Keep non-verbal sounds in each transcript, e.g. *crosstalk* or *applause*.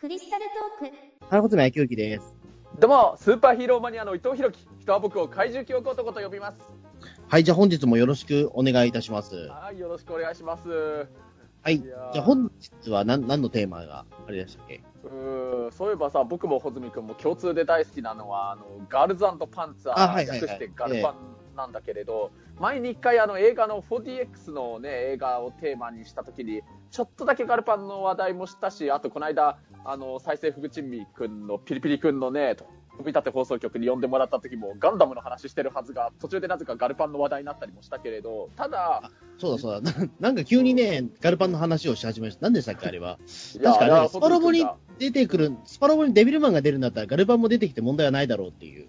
クリスタルトーク。原本野球機です。どうも、スーパーヒーローマニアの伊藤弘樹。人は僕を怪獣記憶男と呼びます。はい、じゃあ本日もよろしくお願いいたします。はい、よろしくお願いします。はい、いじゃあ本日は何何のテーマがあれでしたっけ？うーそういえばさ、僕も穂積君も共通で大好きなのは、あのガールズパンツァー、あはいはいはい略してガルパンなんだけれど、前に一回あの映画の 4DX のね、映画をテーマにしたときに、ちょっとだけガルパンの話題もしたし、あとこの間、あの、再生福珍味君のピリピリ君のね、飛び立て放送局に呼んでもらった時もガンダムの話してるはずが途中でなぜかガルパンの話題になったりもしたけれどただそうだそうだ、な *laughs* なんか急にね、ガルパンの話をし始めました。何でしたっけ、あれは？確かあれはいやスパロボに穂出てくる、スパロボにデビルマンが出るんだったらガルパンも出てきて問題はないだろうっていう。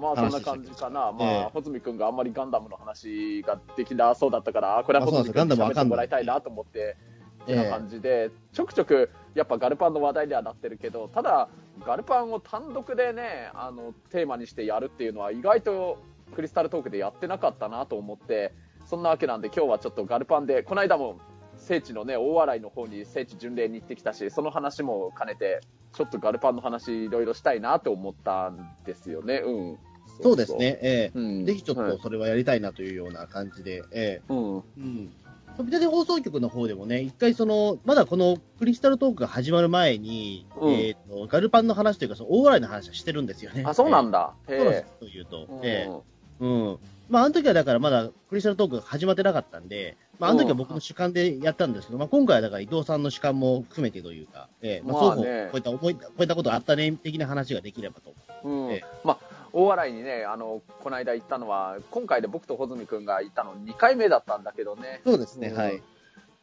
まあそんな感じかな、まええ。あ、穂積君があんまりガンダムの話ができなそうだったから、あこれは穂積君に喋ってもらいたいなと思って、ええ。てな感じで、ちょくちょくやっぱガルパンの話題にはなってるけど、ただ、ガルパンを単独でね、あのテーマにしてやるっていうのは、意外とクリスタルトークでやってなかったなと思って、そんなわけなんで、今日はちょっとガルパンで、この間も聖地のね、大洗の方に聖地巡礼に行ってきたし、その話も兼ねて、ちょっとガルパンの話、いろいろしたいなと思ったんですよね。うん。そうです。ね、えうんえぜひちょっはいとそれはやりたいなというような感じで、ええうん。うん。飛び立て放送局の方でもね、一回その、まだこのクリスタルトークが始まる前に、うんえっ、と、ガルパンの話というか、その大笑いの話はしてるんですよね。あ、そうなんだ。だ。へそうですえ。というと、うんええうん。まあ、あの時はだからまだクリスタルトークが始まってなかったんで、まあ、あの時は僕の主観でやったんですけど、まあ、今回はだから伊藤さんの主観も含めてというか、ええまあ、双方、こういった思い、こういったことがあったね、的な話ができればと。うんええまあ、大洗にね、あの、この間行ったのは、今回で僕と穂積君が行ったの2回目だったんだけどね。そうですね、うんはい。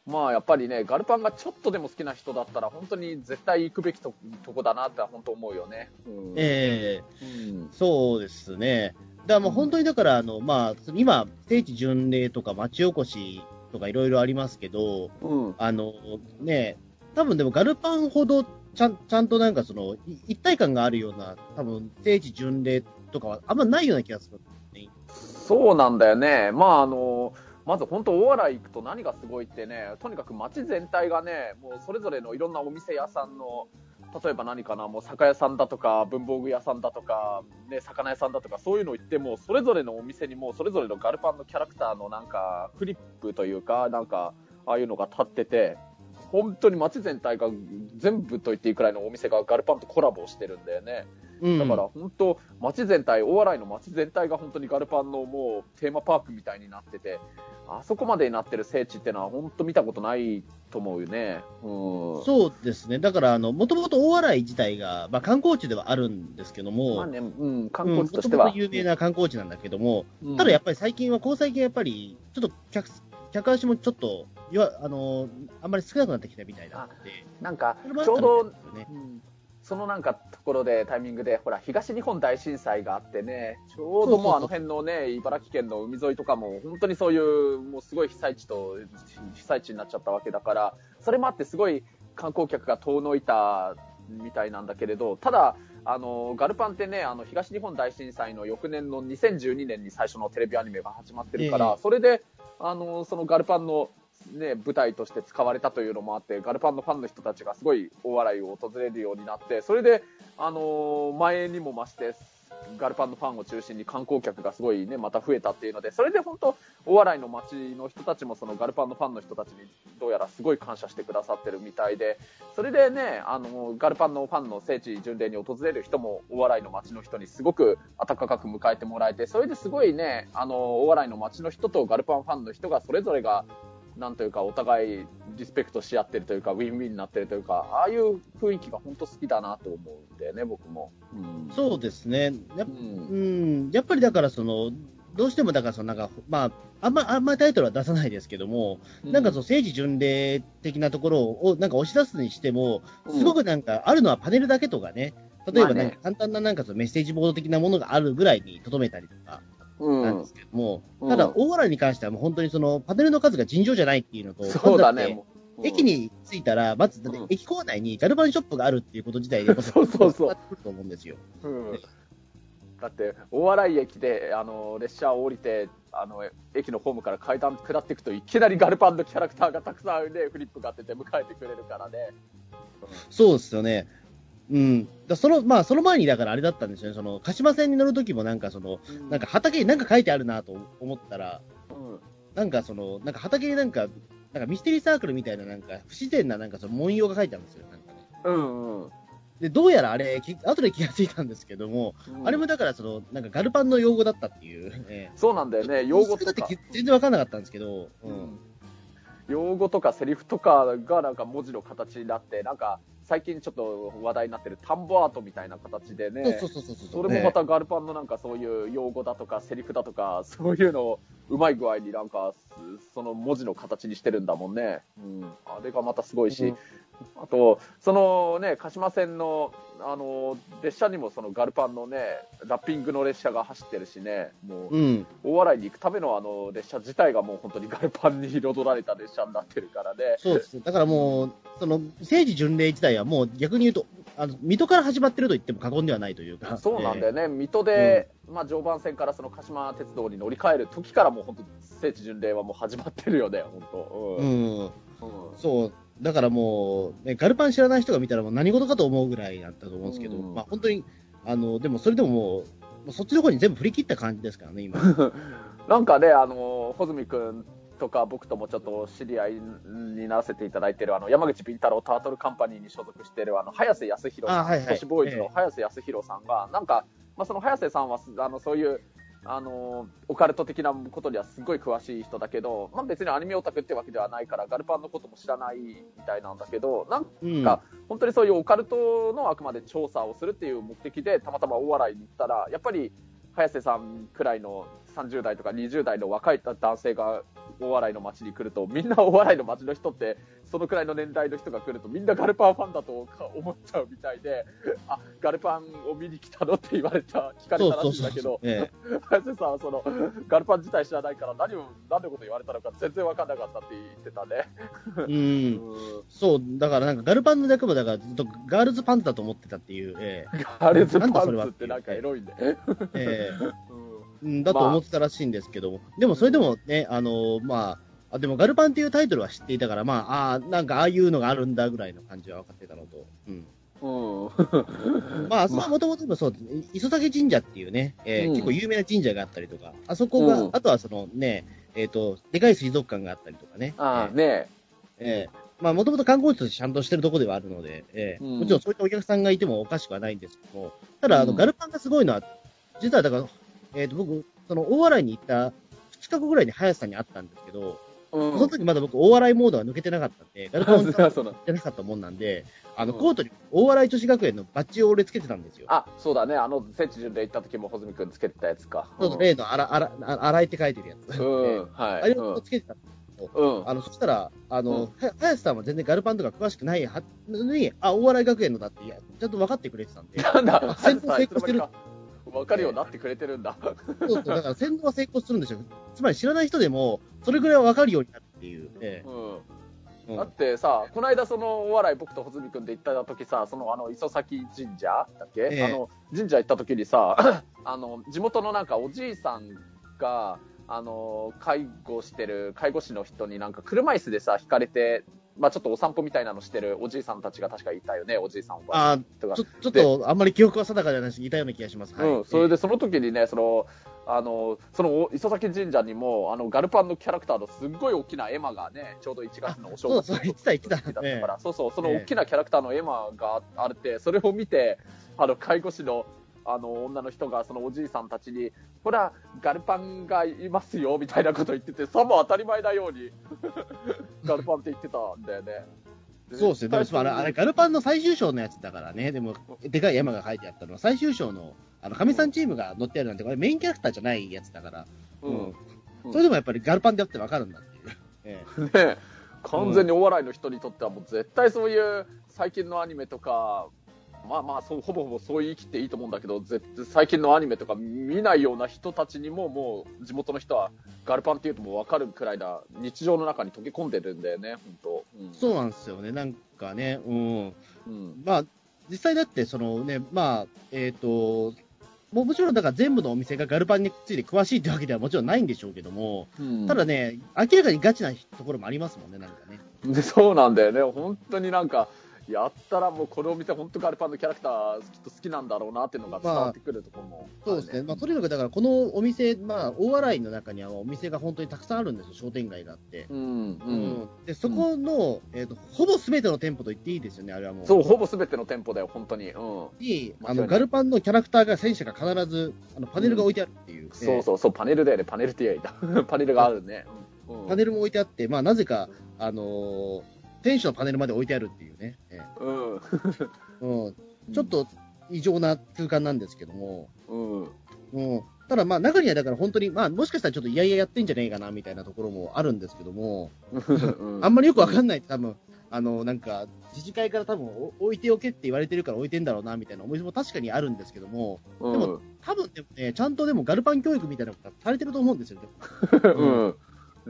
まあ、やっぱりね、ガルパンがちょっとでも好きな人だったら、本当に絶対行くべきととこだなって本当思うよね。うんええうんそうですね。だからもう本当にだから、あの、まあ、今、聖地巡礼とか町おこしとかいろいろありますけど、うん。あの、ね、多分でもガルパンほどちゃん、ちゃんとなんかその、い一体感があるような、多分聖地巡礼とかはあんまないような気がする。そうなんだよね。まあ、あの、まず本当大洗行くと何がすごいってね、とにかく街全体がね、もうそれぞれのいろんなお店屋さんの、例えば何かな、もう酒屋さんだとか、文房具屋さんだとか、ね、魚屋さんだとか、そういうの行っても、それぞれのお店にもう、それぞれのガルパンのキャラクターのなんか、フリップというか、なんか、ああいうのが立ってて、本当に街全体が全部と言っていいくらいのお店がガルパンとコラボしてるんだよね。うん。だから本当、街全体、大洗の街全体が本当にガルパンのもうテーマパークみたいになってて、あそこまでになってる聖地ってのは本当見たことないと思うよね。うん。そうですね。だから、あの、もともと大洗自体が、まあ観光地ではあるんですけども、まあね、うん、観うん光地としては。もともと有名な観光地なんだけども、うんただやっぱり最近は、ここ最近やっぱり、ちょっと客、客足もちょっと、いわあの、あんまり少なくなってきたみたいな。なんかちょうどね。うん。そのなんかところでタイミングで、ほら、東日本大震災があってね、ちょうどもうあの辺のね、茨城県の海沿いとかも、本当にそういう、もうすごい被災地と、被災地になっちゃったわけだから、それもあってすごい観光客が遠のいたみたいなんだけれど、ただ、あの、ガルパンってね、あの、東日本大震災の翌年の2012年に最初のテレビアニメが始まってるから、ええ。それで、あの、そのガルパンのね、舞台として使われたというのもあって、ガルパンのファンの人たちがすごい大笑いを訪れるようになって、それで、あのー前にも増して、ガルパンのファンを中心に観光客がすごいね、また増えたっていうので、それで本当、大笑いの街の人たちもそのガルパンのファンの人たちにどうやらすごい感謝してくださってるみたいで、それでね、あのガルパンのファンの聖地巡礼に訪れる人も大笑いの街の人にすごく温かく迎えてもらえて、それですごいね、あの大笑いの街の人とガルパンファンの人がそれぞれがなんというか、お互いリスペクトし合ってるというか、ウィンウィンになってるというか、ああいう雰囲気が本当好きだなと思うんだよね、僕も。うん、そうですね。やっう。うん。ん、やっぱりだからその、どうしてもだからそのなんか、まあ、あんま、あんまりタイトルは出さないですけども、なんかその政治巡礼的なところをなんか押し出すにしても、すごくなんかあるのはパネルだけとかね、例えばまあね。なんか簡単ななんかそのメッセージボード的なものがあるぐらいにとどめたりとか。うん、なんですけども、うん。ただ大笑いに関してはもう本当にそのパネルの数が尋常じゃないっていうのと、そうだね、駅、に着いたら、まず駅構内にガルバンショップがあるっていうこと自体で、*laughs* そうそうそう。と思うんですよ。うん。うんだって、大洗駅であの列車を降りてあの、駅のホームから階段下っていくといきなりガルパンのキャラクターがたくさんね、フリップがあってて迎えてくれるからね。そうですよね。うん。だその、まあ、その前に、だからあれだったんですよね。その、鹿島線に乗るときもなんかその、なんか畑になんか書いてあるなと思ったら、うん、なんかその、なんか畑になんか、なんかミステリーサークルみたいななんか不自然ななんかその文様が書いてあるんですよ。なんかね。うんうん。で、どうやらあれ、き後で気がついたんですけども、あれもだからその、なんかガルパンの用語だったっていう。えそうなんだよね、え用語とかだって。全然わかんなかったんですけど、う。うんん用語とかセリフとかがなんか文字の形になって、なんか最近ちょっと話題になってる田んぼアートみたいな形でね、それもまたガルパンのなんかそういう用語だとかセリフだとか、そういうのをうまい具合になんかその文字の形にしてるんだもんね。うん、あれがまたすごいし、うん。あと、そのね、鹿島線の、あの、列車にもそのガルパンのね、ラッピングの列車が走ってるしね、もう、うん。大洗に行くためのあの列車自体がもう本当にガルパンに彩られた列車になってるからね。そうです。だからもう、その、政治巡礼自体はもう逆に言うと、あの、水戸から始まってると言っても過言ではないというか。そうなんだよね、水戸で、まあ、常磐線からその鹿島鉄道に乗り換える時からもう本当、聖地巡礼はもう始まってるよね、本当。ええうん。うんそう。だからもう、ね、ガルパン知らない人が見たらもう何事かと思うぐらいだったと思うんですけど、うん。まあ本当に、あの、でもそれでももう、そっちの方に全部振り切った感じですからね、今。*laughs* なんかね、あの穂積君とか僕ともちょっと知り合いにならせていただいてるあの山口敏太郎タートルカンパニーに所属しているあの早瀬康弘さん、あはいはい。都市ボーイズの早瀬康弘さんが、なんか、まあ、その早瀬さんはすあのそういうあのオカルト的なことにはすごい詳しい人だけど、まあ、別にアニメオタクってわけではないからガルパンのことも知らないみたいなんだけどなん。か本当にそういうオカルトのあくまで調査をするっていう目的でたまたま大笑いに行ったらやっぱり早瀬さんくらいの30代とか20代の若い男性が大洗の街に来るとみんな大洗の街の人ってそのくらいの年代の人が来るとみんなガルパンファンだとか思っちゃうみたいで *laughs* あガルパンを見に来たのって言われた聞かれたらしいんだけど早瀬さんはそのガルパン自体知らないから何を何のこと言われたのか全然分かんなかったって言ってたね。うん。うんそう、だからなんかガルパンの略もだからずっとガールズパンツだと思ってたっていう、えガールズパンなんだそれはツってなんかエロいね。えええうんうんだと思ってたらしいんですけども、でもそれでもね、あのまあ、あでもガルパンっていうタイトルは知っていたから、まあ、あーなんかああいうのがあるんだぐらいの感じは分かってたのと、うん。うん。*laughs* まあ、あそこはもともとそう、磯崎神社っていうね、えーうん。結構有名な神社があったりとか、あそこが、うん。あとはそのね、えっ、と、でかい水族館があったりとかね。ああ、えーねえ。ーまあ、もともと観光地としてちゃんとしてるところではあるので、えーうん。もちろんそういったお客さんがいてもおかしくはないんですけども、ただ、あの、うん。ガルパンがすごいのは、実はだから、えっ、と、僕、その、大洗に行った2日後ぐらいに林さんに会ったんですけど、うん。その時まだ僕、大洗モードが抜けてなかったんで、*laughs* ガルパンってなかったもんなんで、あの、うんコートに大洗女子学園のバッジを俺つけてたんですよ。あ、そうだね。あの、聖地巡礼行った時も穂積君つけてたやつか。そう例のあら、あら、あ洗いって書いてるやつ。うん。はい。あれをつけてた。うん。あの、そしたら、あの、は林さんは全然ガルパンとか詳しくないはのに、あ、大洗学園のだって、いや、ちゃんと分かってくれてたんで。なんだ、*laughs* 先行成功してるわかるようになってくれてるんだ。そうそう、だから先導は成功するんですよ。つまり知らない人でも、それぐらいは分かるようになるっていう。えうん。えうんだってさ、この間、そのお笑い、僕と穂積君で行った時さ、そのあの磯崎神社だっけ、ええあの神社行った時にさ、*clears throat* あの地元のなんかおじいさんが、あの介護してる介護士の人になんか車椅子でさ、引かれて、まあ、ちょっとお散歩みたいなのしてるおじいさんたちが確かいたよね、おじいさんあとかちょっと、あんまり記憶は定かじゃないし、いたような気がします。はい。うん、それでその時にね、その、あの、その磯崎神社にも、あの、ガルパンのキャラクターのすっごい大きな絵馬がね、ちょうど1月のお正月そうそう言ってた言ってただったから、ええそうそう、その大きなキャラクターの絵馬があって、それを見て、あの、介護士の、あの、女の人が、そのおじいさんたちに、ほら、ガルパンがいますよ、みたいなこと言ってて、さも当たり前なように、*laughs* ガルパンって言ってたんだよね。そうですね。でも、あれ、あれ、ガルパンの最終章のやつだからね。でも、でかい山が書いてあったのは、最終章の、あの、神さんチームが乗ってあるなんて、これメインキャラクターじゃないやつだから、ううんん。それでもやっぱりガルパンであってわかるんだっていう。ええね、完全にお笑いの人にとってはもう絶対そういう最近のアニメとか、まあまあそうほぼほぼそう言い切っていいと思うんだけど絶最近のアニメとか見ないような人たちにももう地元の人はガルパンっていうともう分かるくらいな日常の中に溶け込んでるんだよね本当、うん、そうなんですよね。なんかね、うん。うんまあ、実際だって、そのね、まあ、えっ、と、もうもちろんだから全部のお店がガルパンについて詳しいってわけではもちろんないんでしょうけども、うんただね、明らかにガチなところもありますもんね、なんかね。で *laughs* そうなんだよね本当になんかやったらもうこのお店本当ガルパンのキャラクターきっと好きなんだろうなっていうのが伝わってくるところも、そうですね。まあ、とにかくだから、このお店、まあ、大洗の中にはお店が本当にたくさんあるんですよ、商店街があって。うん、う。うんで、そこの、えっ、と、ほぼ全ての店舗と言っていいですよね、あれはもう。そう、ほぼ全ての店舗だよ、本当に。うん。に、あの、ガルパンのキャラクターが、戦車が必ず、あの、パネルが置いてあるっていう。そうそうそう、パネルだよね、パネルって言えばいい。*laughs* パネルがあるね。うんパネルも置いてあって、まあ、なぜか、あのー選手のパネルまで置いてあるっていうね。えうん。えうん。ちょっと異常な空間なんですけども、うん。うん。ただまあ中にはだから本当に、まあもしかしたらちょっと嫌々やってんじゃねえかなみたいなところもあるんですけども、うん。あんまりよくわかんない多分、あの、なんか、自治会から多分お置いておけって言われてるから置いてんだろうなみたいなお店も確かにあるんですけども、うん。でも多分でもね、ちゃんとでもガルパン教育みたいなことがされてると思うんですよ。うん。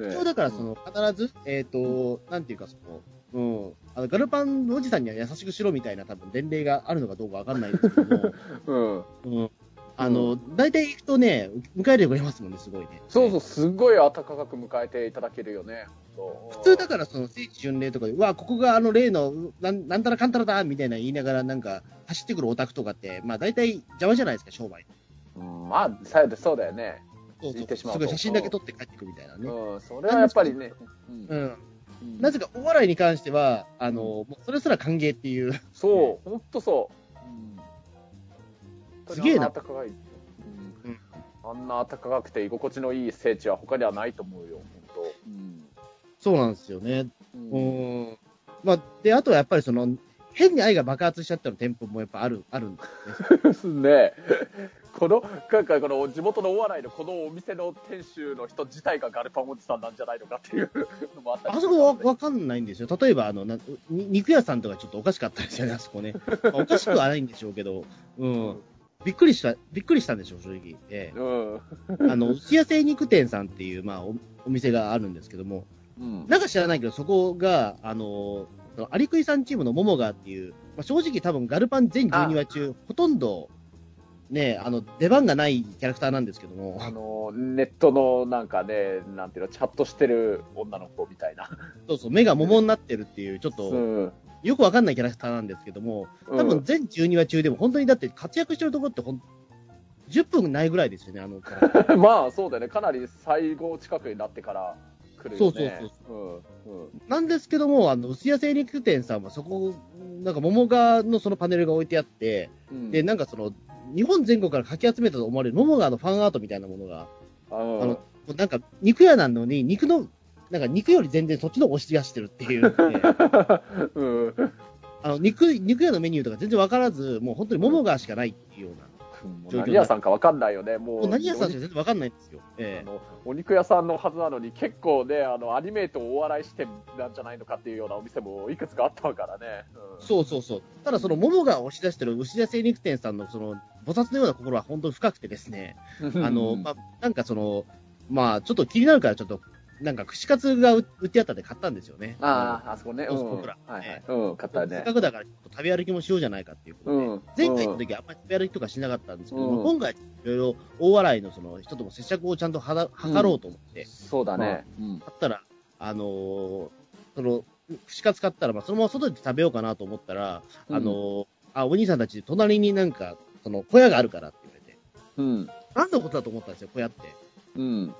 ね一応だからその、必ず、えっ、と、なんていうかその、うん、あのガルパンのおじさんには優しくしろみたいな多分伝令があるのかどうかわかんないですけども、*laughs* うん。うん。あの、大体行くとね、迎えてくれますもんね、すごいね。そうそう、すっごい温かく迎えていただけるよね。普通だから、その聖地巡礼とかで、うわ、ここがあの例の、なんなんたらかんたらだみたいな言いながら、なんか、走ってくるオタクとかって、まあ大体邪魔じゃないですか、商売。うん、まあ、さそうだよね。そうそう。すごい写真だけ撮って帰ってくるみたいなね。うん、それはやっぱりね。うんうん。うんなぜか、お笑いに関しては、あの、もうそれすら歓迎っていう。そう、*laughs* ほんとそう。うんすげえなあん暖かい、うんあんな暖かくて居心地のいい聖地は他にはないと思うよ、ほんと。そうなんですよね。ううんん。まあ、で、あとはやっぱりその、変に愛が爆発しちゃったの店舗もやっぱある、あるんですよね。*laughs* ねこの、なんかこの地元の大洗のこのお店の店主の人自体がガルパンおじさんなんじゃないのかっていうのもあったりあそこわわかんないんですよ。例えば、あの、なに肉屋さんとかちょっとおかしかったですよね、あそこね。ま *laughs* あおかしくはないんでしょうけど、うん。びっくりした、びっくりしたんでしょう、正直。えうん。え。あの、牛屋精肉店さんっていう、まあお、お店があるんですけども、うん。なんか知らないけど、そこが、あのアリクイさんチームのモモガーっていう、まあ、正直多分ガルパン全12話中、ほとんど、ね、あの、出番がないキャラクターなんですけども、あの、ネットのなんかね、なんていうの、チャットしてる女の子みたいな。そうそう、目が桃になってるっていう、ちょっと、うん。よくわかんないキャラクターなんですけども、多分全12話中でも本当にだって活躍してるところってほん、10分ないぐらいですよね、あの *laughs* まあそうだよね、かなり最後近くになってから来るよね。そうそううん。うん。なんですけども、あの、薄谷精肉店さんはそこ、なんか桃がのそのパネルが置いてあって、うんで、なんかその、日本全国からかき集めたと思われる桃がのファンアートみたいなものが、ああのの、なんか肉屋なのに、肉の、なんか肉より全然そっちの押し出してるっていう、ね、*laughs* うん。あの肉、肉屋のメニューとか全然わからず、もう本当に桃がしかないっていうような、何屋さんかわかんないよね、もう。何屋さんしか全然わかんないんですよ。ええあのお肉屋さんのはずなのに結構ねあのアニメートをお笑い視点なんじゃないのかっていうようなお店もいくつかあったからね、うんそうそうそう。ただその桃が押し出してる牛田精肉店さんのその、菩薩のような心は本当に深くてですね、*laughs* あの、まあ、なんかその、まあ、ちょっと気になるからちょっと、なんか串カツが売ってあったんで買ったんですよね。あああそこね。そうそう僕ら。はいはい。うん買ったせっね。かくだからちょっと食べ歩きもしようじゃないかっていうことで、うん。前回行った時あんまり食べ歩きとかしなかったんですけど、うん。今回いろいろ大笑いのその人とも接触をちゃんとはだ図ろうと思って、そうだね、うん。買ったら、あのーその、串カツ買ったら、まあ、そのまま外で食べようかなと思ったら、あのーあ、お兄さんたち、隣になんか、その、小屋があるからって言われて、うん。何のことだと思ったんですよ、小屋って。うん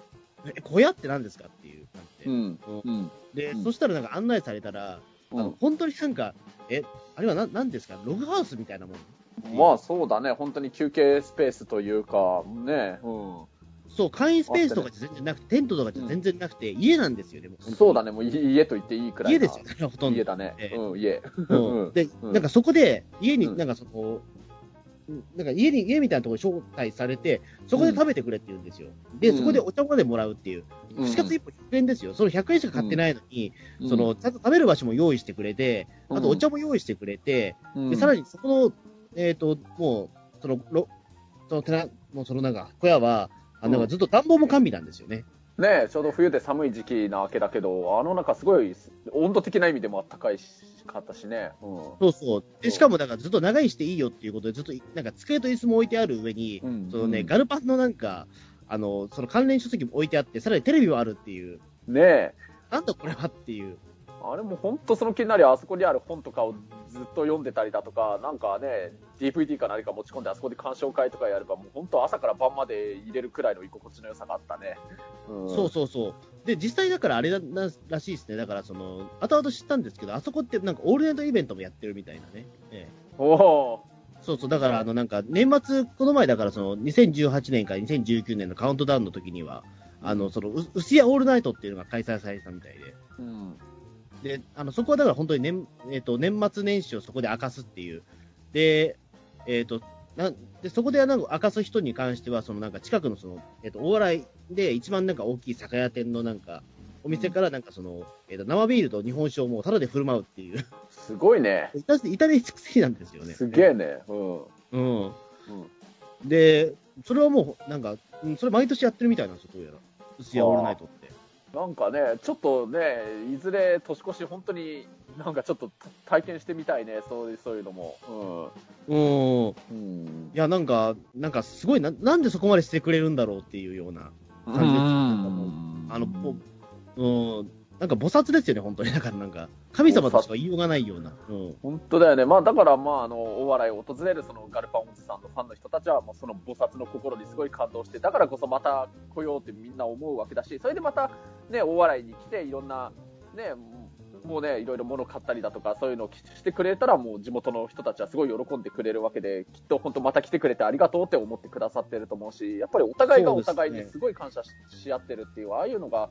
え、小屋って何ですか？っていう感じで。うんうんで、うん。そしたらなんか案内されたら、あの本当になんか、え、あれはな何ですか？ログハウスみたいなもん。まあそうだね。本当に休憩スペースというかね、うん。そう、会員スペースとかじゃ全然なくて、テントとかじゃ全然なくて、家なんですよ、でも。そうだね。もうい家と言っていいくらいな家ですよね、ほとんど。家だね、ええ。うん家。うん。で、うん。なんかそこで、家に、うん。なんかその、なんか家に、家みたいなところに招待されて、そこで食べてくれって言うんですよ。で、うんそこでお茶までもらうっていう。うん串カツ1本100円ですよ。その100円しか買ってないのに、うんその、ちゃんと食べる場所も用意してくれて、あとお茶も用意してくれて、うんで、さらにそこの、えっ、と、もう、その、ろその寺、もうそのなんか、小屋は、あなんかずっと暖房も完備なんですよね。ねえちょうど冬で寒い時期なわけだけど、あの中すごい温度的な意味でもあったかいしかったしね。うんそうそう。で、しかもだからずっと長居していいよっていうことで、ずっと、なんか机と椅子も置いてある上に、うんそのね、うんガルパンのなんか、あの、その関連書籍も置いてあって、さらにテレビもあるっていう、ねえなんだこれはっていう。あれも本当その気になり、あそこにある本とかをずっと読んでたりだとか、なんかね、DVD か何か持ち込んであそこで鑑賞会とかやれば、もう本当朝から晩まで入れるくらいの居心地の良さがあったね。うん、そうそうそう。で、実際だからあれだならしいですね。だからその、後々知ったんですけど、あそこってなんかオールナイトイベントもやってるみたいなね。ええ、おお。そうそう、だからあのなんか年末、この前だからその2018年から2019年のカウントダウンの時には、あの、その、薄屋オールナイトっていうのが開催されたみたいで。うん。で、あの、そこはだから本当に年、えっ、ー、と、年末年始をそこで明かすっていう。で、えっ、ー、と、なでそこでなんか明かす人に関しては、そのなんか近くのその、えっ、ー、と、大洗で一番なんか大きい酒屋店のなんか、お店からなんかその、えっ、と、生ビールと日本酒をもうタダで振る舞うっていう。すごいね。至れ尽くせなんですよね。すげえね。うん。うん。うん。で、それはもう、なんか、それ毎年やってるみたいなんですよ、どうやら。薄屋オールナイトって。なんかね、ちょっとね、いずれ年越し、本当になんかちょっと体験してみたいね、そういうそういうのも。うん。うん。いや、なんか、なんかすごいな、なんでそこまでしてくれるんだろうっていうような感じです。あの、うん、なんか菩薩ですよね、本当に。だからなんか、神様としか言いようがないような。うん、本当だよね。まあだからまあ、あの、お笑いを訪れるそのガルパンおじさんのファンの人たちは、もうその菩薩の心にすごい感動して、だからこそまた来ようってみんな思うわけだし、それでまたね、お笑いに来て、いろんな、ね、もうね、いろいろ物買ったりだとか、そういうのをしてくれたら、もう地元の人たちはすごい喜んでくれるわけで、きっと本当また来てくれてありがとうって思ってくださってると思うし、やっぱりお互いがお互いにすごい感謝し合ってるっていう、ああいうのが、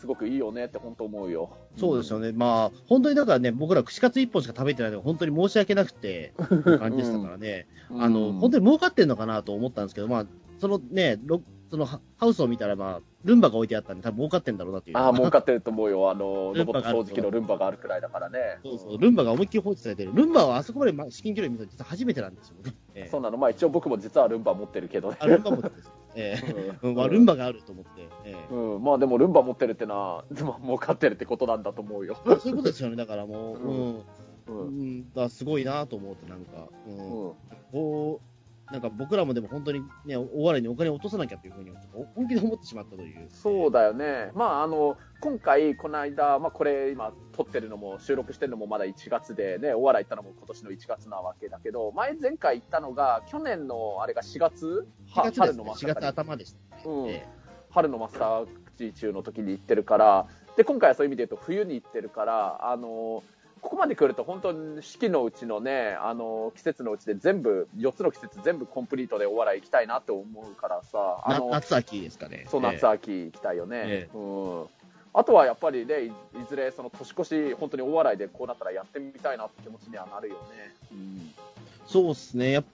すごくいいよねって本当思うよ。そうですよね。まあ、本当にだからね、僕ら串カツ1本しか食べてないのが本当に申し訳なくて、感じでしたからね。うん、あの、本当に儲かってんのかなと思ったんですけど、まあ、そのね、そのハウスを見たら、まあ、ルンバが置いてあったんで、多分儲かってんだろうなっていう。ああ、儲かってると思うよ。あの、ロボット掃除機のルンバがあるくらいだからね。そうそう、ルンバが思いっきり放置されてる。ルンバはあそこまで至近距離見たの実は初めてなんですよね。えー、そうなの。まあ一応僕も実はルンバ持ってるけどね。あ、ルンバ持ってるんです。えー、うん、*laughs* まあ、ルンバがあると思って。えー、うん、まあでもルンバ持ってるってのは、*laughs* まあ、儲かってるってことなんだと思うよ。そういうことですよね。だからもう、うん。うん、うん、だすごいなと思って、なんか、うん。うん、こう、なんか僕らもでも本当にね、大笑いにお金を落とさなきゃというふうに本気で思ってしまったという。そうだよね。まあ、あの、今回、この間、まあ、これ今撮ってるのも収録してるのもまだ1月でね、大笑い行ったのも今年の1月なわけだけど、前、前回行ったのが、去年のあれが4月 ?4 月春の真っ4月頭でした、ね、うん、春のマスター口中の時に行ってるから、で、今回はそういう意味で言うと冬に行ってるから、あのここまで来ると本当に四季のうちのね、あの、季節のうちで全部、4つの季節全部コンプリートでお笑い行きたいなって思うからさ。あの夏秋ですかね。そう、夏秋行きたいよね。えー、うん。あとはやっぱりね、いずれその年越し、本当にお笑いでこうなったらやってみたいなって気持ちにはなるよね。うん。そうですね。やっ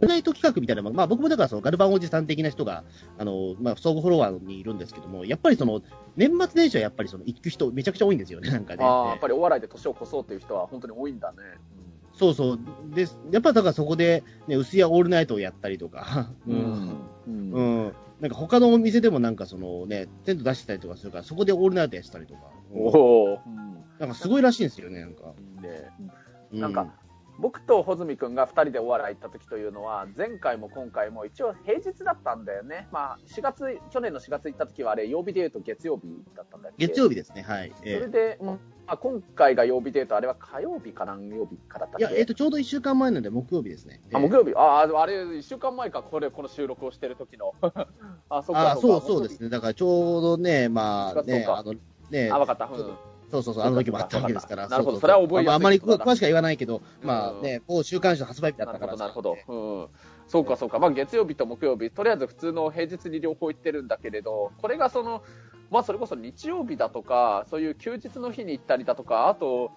ナイト企画みたいなまあ僕もだからそのガルバンおじさん的な人が、あの、まあ、相互フォロワーにいるんですけども、やっぱりその、年末年始はやっぱりその、行く人めちゃくちゃ多いんですよね、なんかね。やっぱりお笑いで年を越そうっていう人は本当に多いんだね。うん、そうそう。で、やっぱだからそこで、ね、薄屋オールナイトをやったりとか、うん。うん。うん、なんか他のお店でもなんかそのね、テント出してたりとかするから、そこでオールナイトやってたりとか。おお、うん。なんかすごいらしいんですよね、なんか。で、なんか、僕と穂積君が2人でお笑い行った時というのは、前回も今回も一応平日だったんだよね。まあ、4月、去年の4月行った時はあれ、曜日で言うと月曜日だったんだけ？月曜日ですね、はい。それで、まあ、今回が曜日で言うと、あれは火曜日か何曜日かだったっけ？いや、えっ、ー、と、ちょうど1週間前なんで木曜日ですね。あ、木曜日？ああ、あれ、1週間前か、これ、この収録をしてる時の。*laughs* あ、そ。あ、そうそうですね。だからちょうどね、まあ、ね、あの、ね、あ、わかった。うんそうそうそう、あの時もあったわけですから。なるほど、それは覚えやすい。あ、あまり詳しくは言わないけど、まあね、もう週刊誌の発売日だったから。なるほど、なるほど。うん。そうか、そうか。まあ月曜日と木曜日、とりあえず普通の平日に両方行ってるんだけれど、これがその、まあそれこそ日曜日だとか、そういう休日の日に行ったりだとか、あと、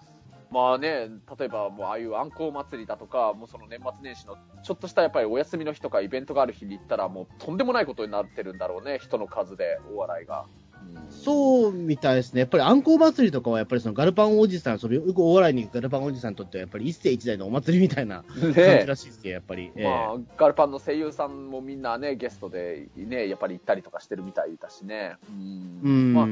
まあね、例えばもうああいうあんこう祭りだとか、もうその年末年始のちょっとしたやっぱりお休みの日とかイベントがある日に行ったらもうとんでもないことになってるんだろうね、人の数でお笑いが。そうみたいですね。やっぱり、あんこう祭りとかは、やっぱりそのガルパンおじさん、それよくお笑いにガルパンおじさんにとっては、やっぱり一世一代のお祭りみたいな感じらしいですけど、やっぱり。まあ、ガルパンの声優さんもみんなね、ゲストでね、やっぱり行ったりとかしてるみたいだしね。うん。まあ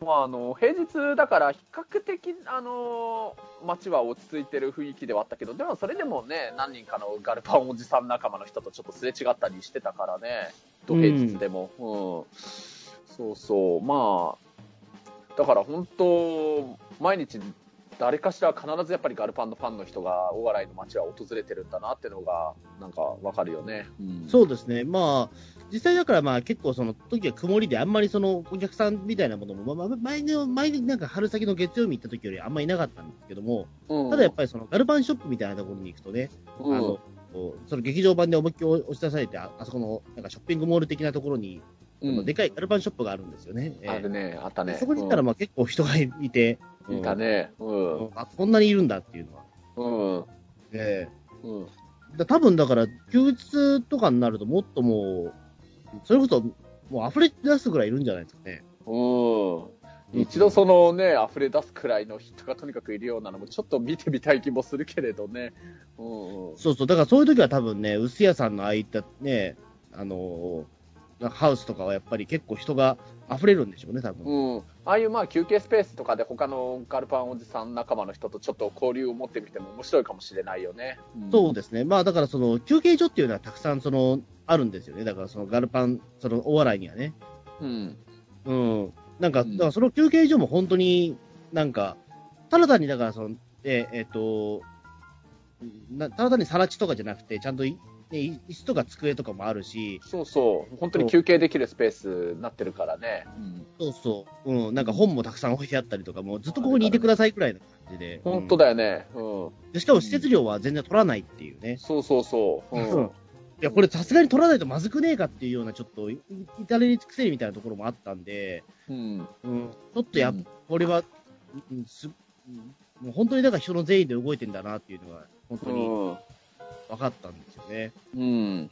まあ、あの平日だから比較的、あの街は落ち着いてる雰囲気ではあったけどでもそれでもね何人かのガルパンおじさん仲間の人とちょっとすれ違ったりしてたからね土平日でも、うん、うんそうそう、まあ、だから本当、毎日誰かしら必ずやっぱりガルパンのファンの人が大洗の街は訪れてるんだなってのが、なんかわかるよね。うん、そうですね。まあ、実際だからまあ結構その時は曇りであんまりそのお客さんみたいなものも、まあ、前の、前になんか春先の月曜日行った時よりあんまりいなかったんですけども、うんただやっぱりそのガルパンショップみたいなところに行くとね、うんあの、その劇場版で思いっきり押し出されて、ああそこのなんかショッピングモール的なところに、うんでかいガルパンショップがあるんですよね。ええあるね、あったね。そこに行ったらまあ結構人がいて、うんいたね。ううんんあ、こんなにいるんだっていうのは。うん。えうん。えだ多分だから、休日とかになるともっともう、それこそ、もう溢れ出すぐらいいるんじゃないですかね。うん。一度そのね、溢れ出すくらいの人がとにかくいるようなのもちょっと見てみたい気もするけれどね。うんうん。そうそう、だからそういう時は多分ね、薄屋さんのああいったね、あのーハウスとかはやっぱり結構人が溢れるんでしょうね、多分。うん、ああいうまあ休憩スペースとかで他のガルパンおじさん仲間の人とちょっと交流を持ってみても面白いかもしれないよね。そうですね。まあだからその休憩所っていうのはたくさんその、あるんですよね。だからそのガルパン、その大笑いにはね。うん。うん。なんか、うんだからその休憩所も本当になんか、ただ単にだからその、ええっと、なただ単にさら地とかじゃなくて、ちゃんとい、ね、い椅子とか机とかもあるし、そうそう。本当に休憩できるスペースになってるからね。そうそう、うん、なんか本もたくさん置いてあったりとか、もうずっとここにいてくださいくらいの感じで。本当だ、だよね。うん。でしかも施設料は全然取らないっていうね。そうそうそう。ううんん。いや、これさすがに取らないとまずくねえかっていうような、ちょっと、い至れり尽くせりみたいなところもあったんで、うん。うん、ちょっとやっうんこれは、うんすうんもう本当にだから人の善意で動いてんだなっていうのが、本当にうん。分かったんですよね。うん。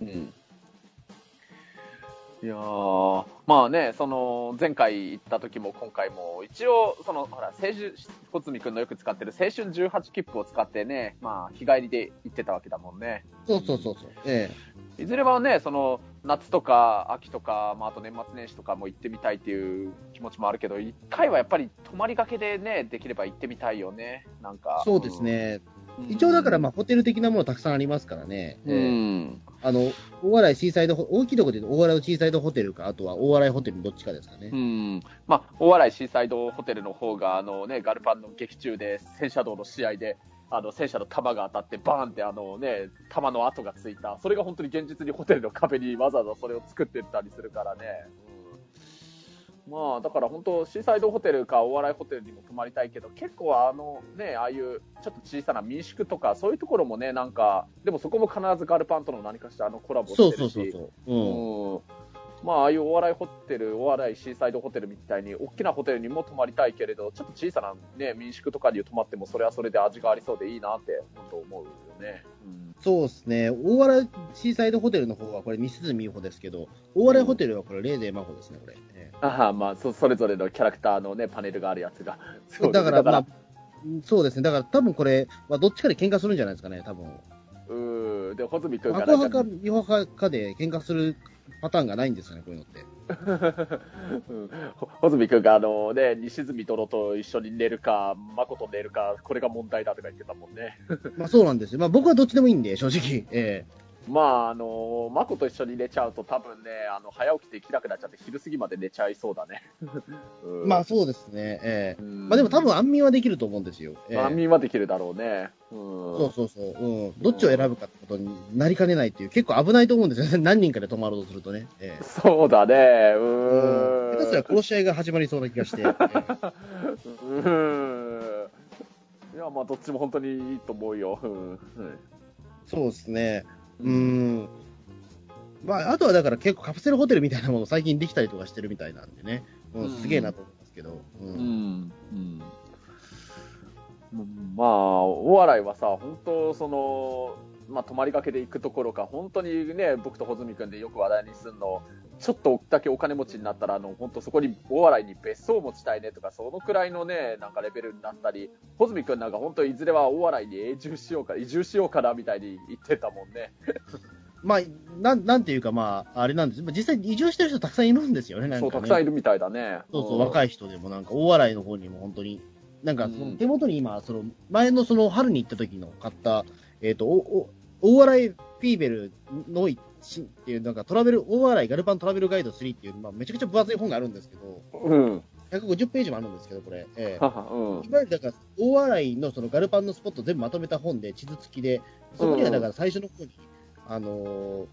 うん。いやーまあね、その、前回行った時も今回も、一応、その、ほら、青春、小泉くんのよく使ってる青春18切符を使ってね、まあ、日帰りで行ってたわけだもんね。そうそうそうそう。えいずれはね、その、夏とか秋とか、まあ、あと年末年始とかも行ってみたいっていう気持ちもあるけど、一回はやっぱり泊まりがけでね、できれば行ってみたいよね。なんか。えそうですね。うん一応だから、まあ、ホテル的なものたくさんありますからね。うええん。あの、大洗シーサイドホ、大きいところで大洗の小さいドホテルか、あとは大洗ホテルどっちかですかねう。ん。まあ、大洗シーサイドホテルの方が、あのね、ガルパンの劇中で、戦車道の試合で、あの、戦車の弾が当たって、バーンってあのね、弾の跡がついた。それが本当に現実にホテルの壁にわざわざそれを作ってたりするからね。うん、まあ、だから本当、シーサイドホテルか大洗ホテルにも泊まりたいけど、結構あのね、ああいうちょっと小さな民宿とか、そういうところもね、なんか、でもそこも必ずガルパンとの何かしらのコラボしてるし。まあ、ああいう大洗ホテル、大洗シーサイドホテルみたいに、大きなホテルにも泊まりたいけれど、ちょっと小さな、ね、民宿とかに泊まっても、それはそれで味がありそうでいいなって、本当思うよね。うんそうですね。大洗シーサイドホテルの方はこれ、西住美穂ですけど、大洗ホテルはこれ、レーゼマホですね、これ。ええああまあそ、それぞれのキャラクターのね、パネルがあるやつが。そうだから、まあそうですね。だから多分これ、まあ、どっちかで喧嘩するんじゃないですかね、多分。らうん。で、穂積君か派か美穂派かで喧嘩するパターンがないんですよね、こういうのって。*laughs* うんほ穂積君があのね、西住殿と一緒に寝るか、誠と寝るか、これが問題だとか言ってたもんね。*laughs* まあそうなんですよ。まあ僕はどっちでもいいんで、正直。えまあ、あの、マコと一緒に寝ちゃうと多分ね、あの、早起きできなくなっちゃって昼過ぎまで寝ちゃいそうだね。*laughs* うんえまあそうですね。ええうんまあでも多分安眠はできると思うんですよ。ええ安眠はできるだろうね。うん。そうそうそう。うん。どっちを選ぶかってことになりかねないっていう、結構危ないと思うんですよね。*laughs* 何人かで泊まろうとするとね。ええそうだね。ううん。下手すら殺し合いが始まりそうな気がして。ええうん。いや、まあ、どっちも本当にいいと思うよ。うん。そうですね。うーん。まあ、あとはだから結構カプセルホテルみたいなもの最近できたりとかしてるみたいなんでね。うん、うんすげえなと思いますけど。う。うんん。うん。まあ、大洗はさ、本当、その、まあ、泊まりがけで行くところか、本当にね、僕と穂積君でよく話題にするの、ちょっとだけお金持ちになったら、あの、本当そこに、大洗に別荘を持ちたいねとか、そのくらいのね、なんかレベルになったり、穂積君なんか本当いずれは大洗に永住しようか、移住しようかな、みたいに言ってたもんね。*laughs* まあ、なん、なんていうかまあ、あれなんです。まあ実際移住してる人たくさんいるんですよね、なんか、そう、ね。たくさんいるみたいだね。そうそう、ん若い人でもなんか、大洗の方にも本当に、なんか、そのうん手元に今、その、前のその春に行った時の買った、えっ、と、お、お、大洗フィーベルの一っていう、なんかトラベル、大洗ガルパントラベルガイド3っていう、まあ、めちゃくちゃ分厚い本があるんですけど、うん。150ページもあるんですけど、これ。ええははうんいわゆるだから、大洗のそのガルパンのスポット全部まとめた本で、地図付きで、そこにはだから最初の方に、あのー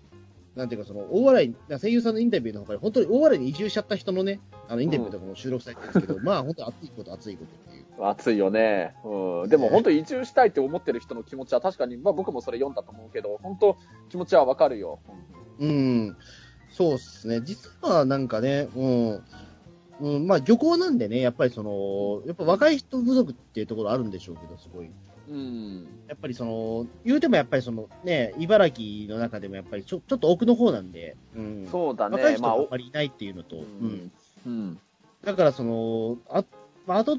なんていうか、その大洗、声優さんのインタビューの他に、本当に大洗に移住しちゃった人のね、あのインタビューとかも収録されてるんですけど、まあ本当、熱いこと、熱いことっていう。熱いよね。うん。でも本当移住したいって思ってる人の気持ちは確かに、まあ僕もそれ読んだと思うけど、本当気持ちはわかるよ。うん、そうっすね、実はなんかね、うん、うん、まあ漁港なんでね、やっぱりその、やっぱ若い人不足っていうところあるんでしょうけど、すごい。うん。やっぱりその、言うてもやっぱりそのね、茨城の中でもやっぱりちょちょっと奥の方なんで、うん、そうだね。若い人があんまりいないっていうのと、ううんん。うん。だからその、あ、まあ、あと、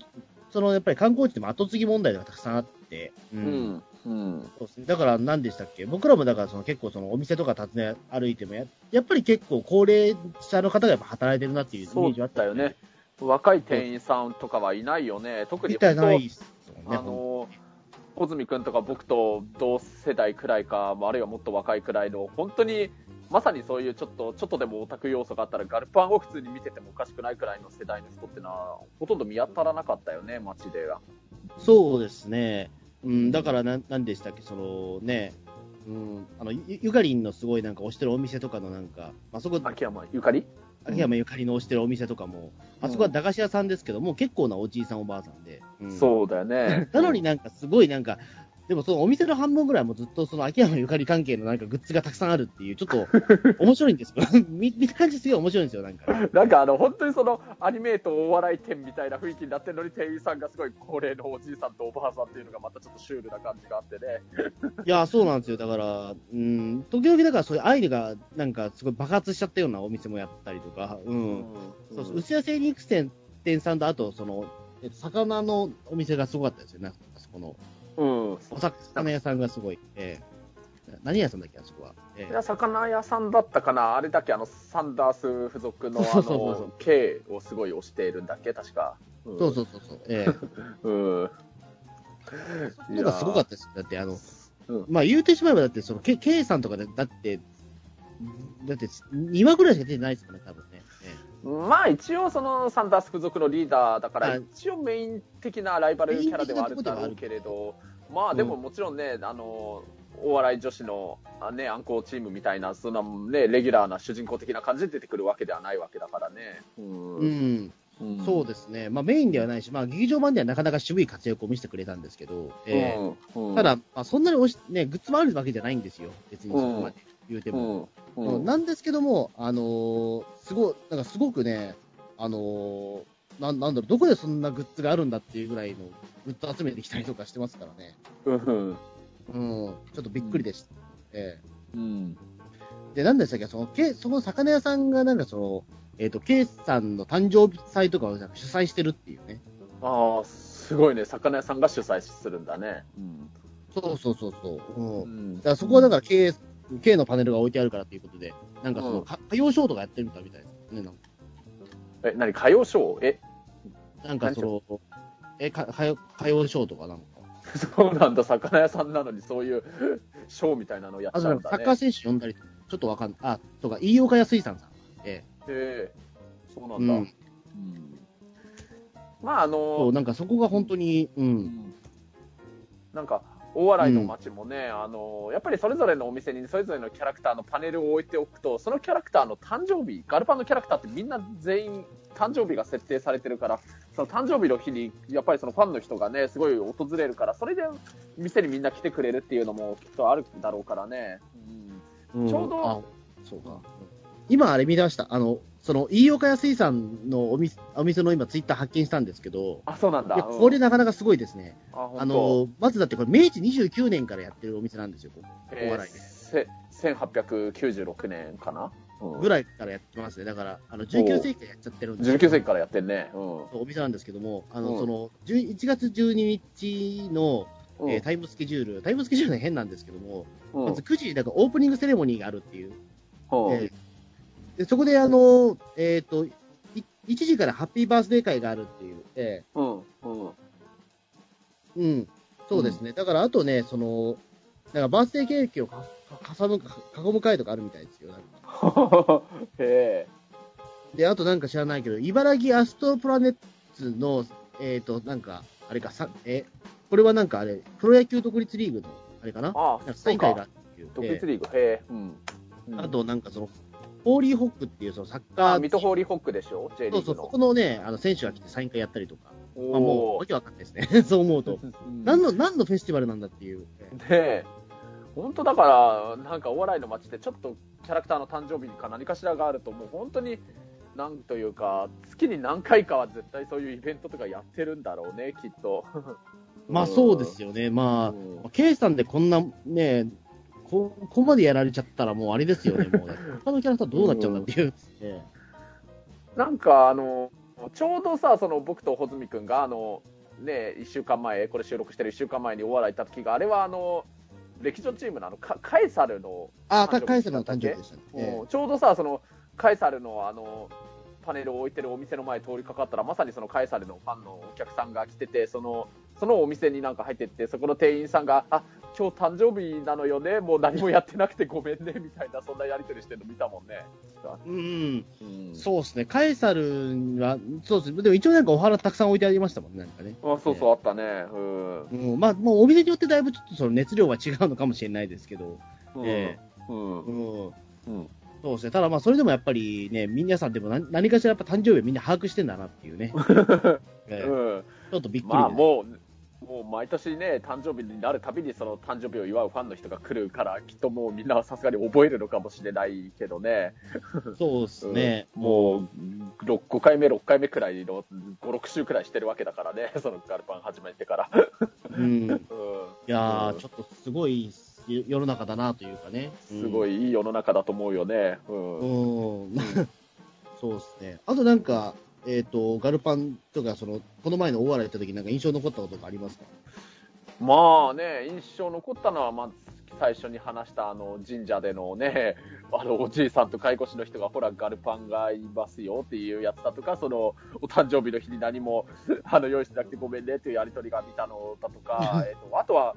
そのやっぱり観光地でも後継ぎ問題がたくさんあって、ううん。うん。そうですね。だから何でしたっけ？僕らもだからその結構そのお店とか訪ね歩いてもや、やっぱり結構高齢者の方がやっぱ働いてるなっていうイメージはあっただよね。。若い店員さんとかはいないよね。特にいないね。あの、小泉君とか僕と同世代くらいか、あるいはもっと若いくらいの、本当に、まさにそういうちょっと、ちょっとでもオタク要素があったら、ガルパンを普通に見ててもおかしくないくらいの世代の人ってのは、ほとんど見当たらなかったよね、街では。そうですね。うん、だからな、なんでしたっけ、そのね、うん、あの、ゆゆかりんのすごいなんか推してるお店とかのなんか、あそこ、秋山ゆかり？秋山ゆかりの推してるお店とかも、あそこは駄菓子屋さんですけども、結構なおじいさんおばあさんで。うんそうだよね。*laughs* なのになんかすごいなんか、でもそのお店の半分ぐらいはもうずっとその秋山ゆかり関係のなんかグッズがたくさんあるっていう、ちょっと *laughs* 面白いんですよ。*laughs* 見見た感じすごい面白いんですよ、なんか。なんかあの、本当にその、アニメートお笑い店みたいな雰囲気になってるのに、店員さんがすごい高齢のおじいさんとおばあさんっていうのがまたちょっとシュールな感じがあってね。いや、そうなんですよ。だから、うん、時々だからそういうアイデがなんかすごい爆発しちゃったようなお店もやったりとか、うん。そうそう、薄谷精肉店店さんと、あと、その、えっと、魚のお店がすごかったですよね、あそこの。うん。お魚屋さんがすごい。ええ何屋さんだっけ、あそこは？えいや、魚屋さんだったかなあれだっけあの、サンダース付属のあの、K をすごい推しているんだっけ？確か。えそうそうそうそう。ええ *laughs* うん。なんかすごかったですよ。だって、あの、うんまあ言うてしまえば、だって、その、K, K さんとかで、だって、だって、2話ぐらいしか出てないですよね、多分ね。えまあ一応そのサンダース付属のリーダーだからはい。一応メイン的なライバルキャラではあるんだろうけれどまあでももちろんねあのお笑い女子のあねアンコーチームみたいなそんなねレギュラーな主人公的な感じで出てくるわけではないわけだからね。うん。うん、うん。そうですね。まあメインではないし、まあ劇場版ではなかなか渋い活躍を見せてくれたんですけど、ええ。うん。うん。ただ、まあ、そんなにおし、ね、グッズもあるわけじゃないんですよ。別にそこまで言うても。うんうんうんなんですけども、あのーすごい、なんかすごくね、あのーなんなんだろう、どこでそんなグッズがあるんだっていうぐらいのグッズ集めてきたりとかしてますからね。うんうん、ちょっとびっくりでした。えうんえで、なんでしたっけ、その、けその魚屋さんがなんかその、えっ、と、ケイさんの誕生日祭とかをなんか主催してるっていうね。ああすごいね魚屋さんが主催するんだねそうそうそうそう。うん。うんだからそこはだから K, K のパネルが置いてあるからということで、なんかその、うんか歌謡ショーとかやってるみたいみたいですね。なんかえ何歌謡ショー？え？なんかその、え、か歌謡歌謡ショーとかなんか？*laughs* そうなんだ、魚屋さんなのにそういう *laughs* ショーみたいなのやっちゃうんだね。かサッカー選手呼んだり、ちょっとわかんない。あ、とか、飯岡康さんさん。えへえそうなえ。んだ。ううんん。まあ、あそう、の、なんかそこが本当に、う。うんんなんか、大洗の街もね、あの、やっぱりそれぞれのお店にそれぞれのキャラクターのパネルを置いておくと、そのキャラクターの誕生日、ガルパンのキャラクターってみんな全員誕生日が設定されてるから、その誕生日の日に、やっぱりそのファンの人がね、すごい訪れるから、それで店にみんな来てくれるっていうのもきっとあるだろうからね。うんんちょうどあ、そうか。今あれ見ました。あの、その、飯岡康さんのお店お店の今ツイッター発見したんですけど、あ、そうなんだ。これなかなかすごいですね。ああの、まずだってこれ明治29年からやってるお店なんですよ、ここえお笑いで。せ1896年かな、うんぐらいからやってますね。だから、あの、19世紀からやっちゃってるんですよ19世紀からやってんね。うんお店なんですけども、あの、うんその、10 1月12日の、うんえータイムスケジュール、タイムスケジュールは変なんですけども、うんまず9時にだからオープニングセレモニーがあるっていう。うんえーでそこで、あの、えっ、と、い1時からハッピーバースデー会があるっていう。えうんうんーうん。そうですね。だから、あとね、その、なんかバースデーケーキをかかかさむ、か囲む会とかあるみたいですよ。*laughs* へえ。で、あとなんか知らないけど、茨城アストロプラネッツの、えっ、と、なんか、あれか、さえ、これはなんかあれ、プロ野球独立リーグの、あれかな？ああなんかそうか大会があっていう独立リーグ、へえ。うん。うんあとなんかその、ホーリーホックっていうそのサッカー、あミトホーリーホックでしょ ?J リそうそう。そこのね、あの選手が来てサイン会やったりとか、おまあ、もう、わけわかんないですね。*laughs* そう思うと。うん何の、何のフェスティバルなんだっていう。ねえ、本当だから、なんかお笑いの街って、ちょっとキャラクターの誕生日か何かしらがあると、もう本当に、なんというか、月に何回かは絶対そういうイベントとかやってるんだろうね、きっと。*laughs* まあそうですよね。まあ、うんまあ K さんでこんなね、こここまでやられちゃったらもうあれですよね、もう。*laughs* 他のキャラクターどうなっちゃうんだっていう。えなんか、あの、ちょうどさ、その僕と穂積君が、あの、ね、1週間前、これ収録してる1週間前にお笑い行った時が、あれはあの、歴女チームのあのカカエサルのあ、カエサルの誕生日でしたね。えちょうどさ、そのカエサルのあのパネルを置いてるお店の前通りかかったら、まさにそのカエサルのファンのお客さんが来てて、そのそのお店になんか入ってって、そこの店員さんが、あ今日誕生日なのよね、もう何もやってなくてごめんねみたいな、そんなやり取りしてるの見たもんね。えうん。うんそうですね。カエサルは、そうですね。でも一応なんかお花たくさん置いてありましたもんね、なんかね。あそうそう、あったね。うん。うん、まあ、もうお店によってだいぶちょっとその熱量は違うのかもしれないですけど。えうん。うん。うん。そうですね。ただまあ、それでもやっぱりね、皆さんでも何何かしらやっぱ誕生日をみんな把握してんだなっていうね。え *laughs* えうんちょっとびっくり、まあもう、もう毎年ね、誕生日になるたびにその誕生日を祝うファンの人が来るから、きっともうみんなはさすがに覚えるのかもしれないけどね。そうですね。うんもう、6 5回目、6回目くらいの5、6週くらいしてるわけだからね、そのガルパン始めてから。うん。いうんやー、うんちょっとすごい世の中だなというかね。すごいいい世の中だと思うよね。う。うんん。*laughs* そうですね。あとなんか、えっ、と、ガルパンとか、その、この前の大笑い行った時なんか印象に残ったことがありますか？まあね、印象残ったのは、まあ、最初に話したあの神社でのね、*laughs* あのおじいさんと介護士の人が、ほら、ガルパンがいますよっていうやつだとか、そのお誕生日の日に何も *laughs* あの用意してなくてごめんねっていうやり取りが見たのだとか、*laughs* えっとあとは、